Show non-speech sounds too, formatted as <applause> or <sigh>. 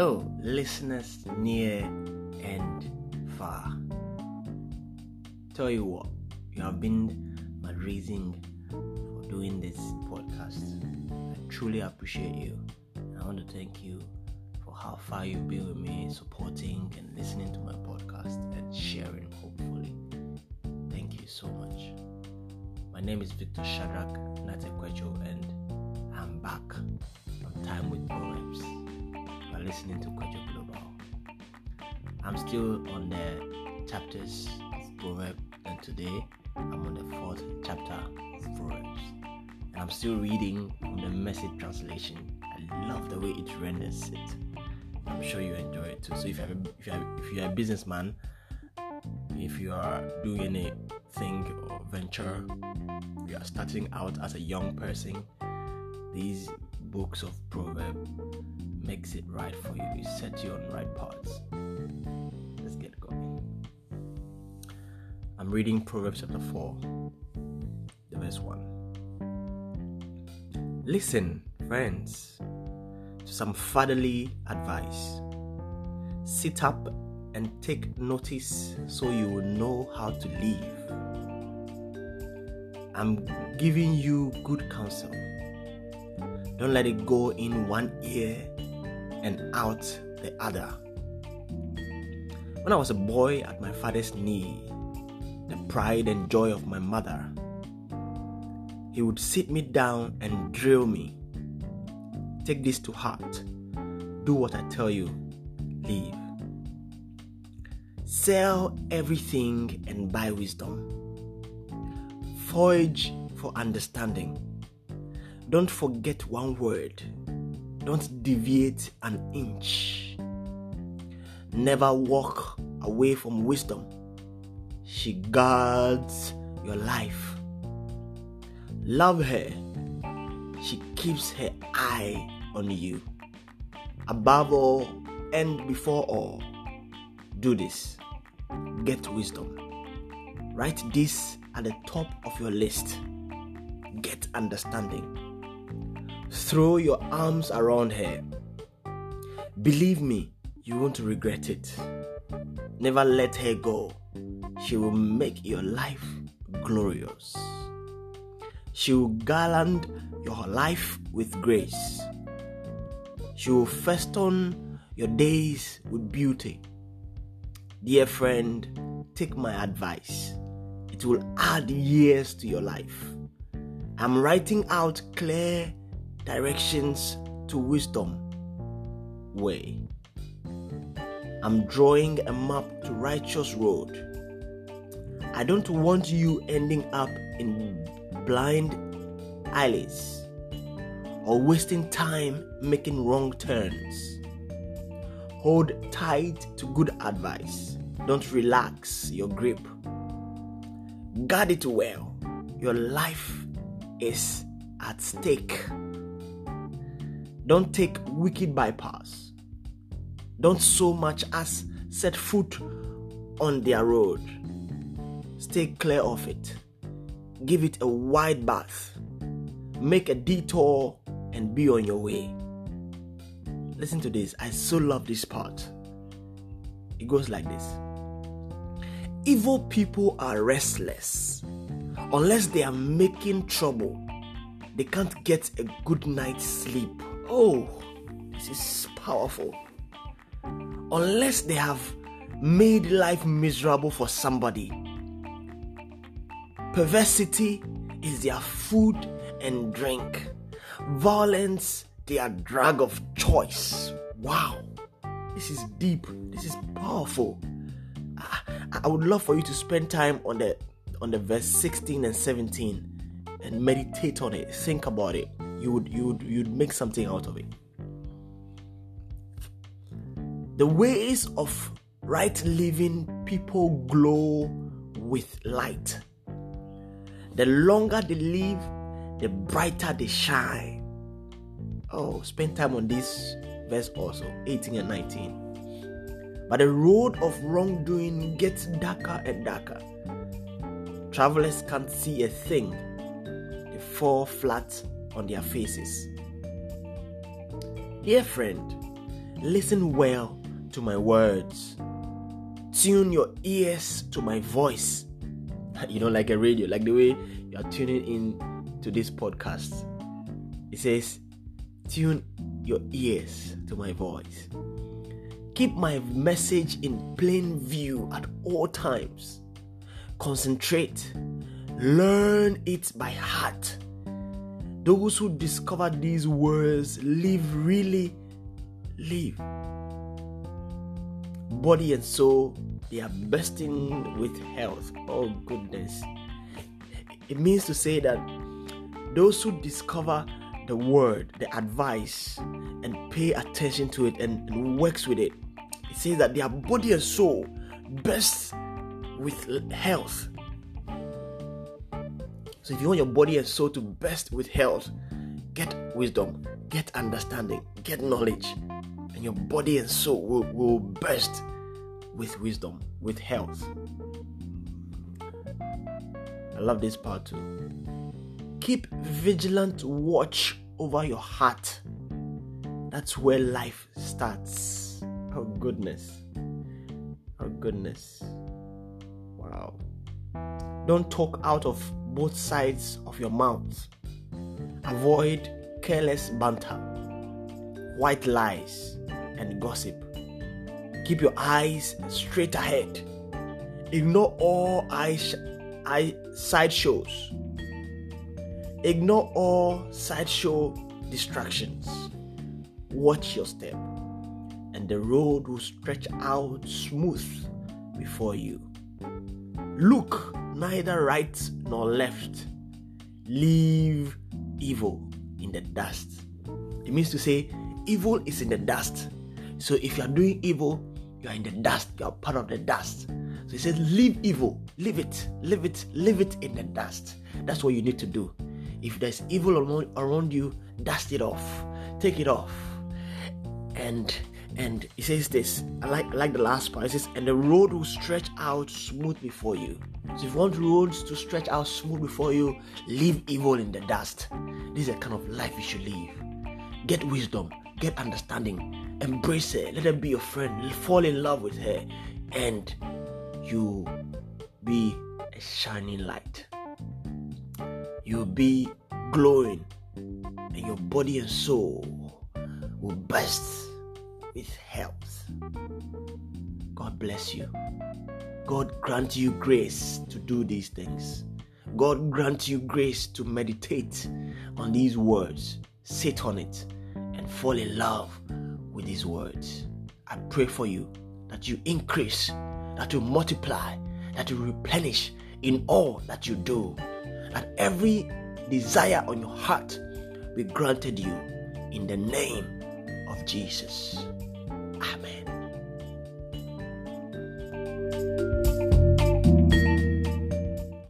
Hello, listeners near and far. Tell you what, you have been my reason for doing this podcast. I truly appreciate you. I want to thank you for how far you've been with me, supporting and listening to my podcast and sharing, hopefully. Thank you so much. My name is Victor Shadrach Natekwejo, and listening to Kwejo Global. I'm still on the chapters of Proverbs, and today I'm on the fourth chapter of Proverbs. And I'm still reading from the message translation. I love the way it renders it. I'm sure you enjoy it too. So if you're a, if you're, if you're a businessman, if you are doing anything or venture, you are starting out as a young person, these books of proverb makes it right for you. It sets you on the right paths. Let's get going. I'm reading Proverbs chapter 4, the verse 1. Listen, friends, to some fatherly advice. Sit up and take notice so you will know how to live. I'm giving you good counsel. Don't let it go in one ear and out the other. When I was a boy at my father's knee, the pride and joy of my mother, he would sit me down and drill me. Take this to heart. Do what I tell you. Leave. Sell everything and buy wisdom. Forage for understanding. Don't forget one word. Don't deviate an inch. Never walk away from wisdom. She guards your life. Love her. She keeps her eye on you. Above all and before all, do this. Get wisdom. Write this at the top of your list. Get understanding. Throw your arms around her. Believe me, you won't regret it. Never let her go. She will make your life glorious. She will garland your life with grace. She will festoon your days with beauty. Dear friend, take my advice. It will add years to your life. I'm writing out clear directions to wisdom way. I'm drawing a map to righteous road. I don't want you ending up in blind alleys or wasting time making wrong turns. Hold tight to good advice. Don't relax your grip. Guard it well. Your life is at stake. Don't take wicked bypass. Don't so much as set foot on their road. Stay clear of it. Give it a wide berth. Make a detour and be on your way. Listen to this. I so love this part. It goes like this Evil people are restless. Unless they are making trouble, they can't get a good night's sleep. Oh, this is powerful. Unless they have made life miserable for somebody, perversity is their food and drink, violence, their drug of choice. Wow, this is deep, this is powerful. I, I would love for you to spend time on the on the verse 16 and 17 and meditate on it think about it you would you would you'd make something out of it. The ways of right living people glow with light. The longer they live the brighter they shine. Oh spend time on this verse also 18 and 19 but the road of wrongdoing gets darker and darker. Travelers can't see a thing. They fall flat their faces. Dear friend, Listen well to my words. Tune your ears to my voice. <laughs> You know, like a radio, like the way you are tuning in to this podcast. It says, Tune your ears to my voice. Keep my message in plain view at all times. Concentrate. Learn it by heart. Those who discover these words live really live. Body and soul, they are bursting with health. Oh, goodness. It means to say that those who discover the word, the advice, and pay attention to it and, and works with it, it says that their body and soul burst with health. So if you want your body and soul to burst with health, get wisdom, get understanding, get knowledge, and your body and soul will, will burst with wisdom, with health. I love this part too. Keep vigilant watch over your heart. That's where life starts. Oh, goodness. Oh, goodness. Wow. Don't talk out of both sides of your mouth. Avoid careless banter, white lies, and gossip. Keep your eyes straight ahead. Ignore all eye, sh- eye side shows Ignore all sideshow distractions. Watch your step, and the road will stretch out smooth before you. Look neither right nor left. Leave evil in the dust. It means to say, evil is in the dust. So if you are doing evil, you are in the dust. You are part of the dust. So he says, leave evil, leave it, leave it, leave it in the dust. That's what you need to do. If there's evil around you, dust it off, take it off. And and he says this. I like I like the last part. It says, and the road will stretch out smooth before you. So if you want roads to stretch out smooth before you, leave evil in the dust. This is the kind of life you should live. Get wisdom, get understanding, embrace her, let her be your friend, fall in love with her, and you be a shining light you'll be glowing, and your body and soul will burst with health. God bless you. God grant you grace to do these things. God grant you grace to meditate on these words, sit on it, and fall in love with these words. I pray for you that you increase, that you multiply, that you replenish in all that you do that every desire on your heart be granted you in the name of Jesus. Amén.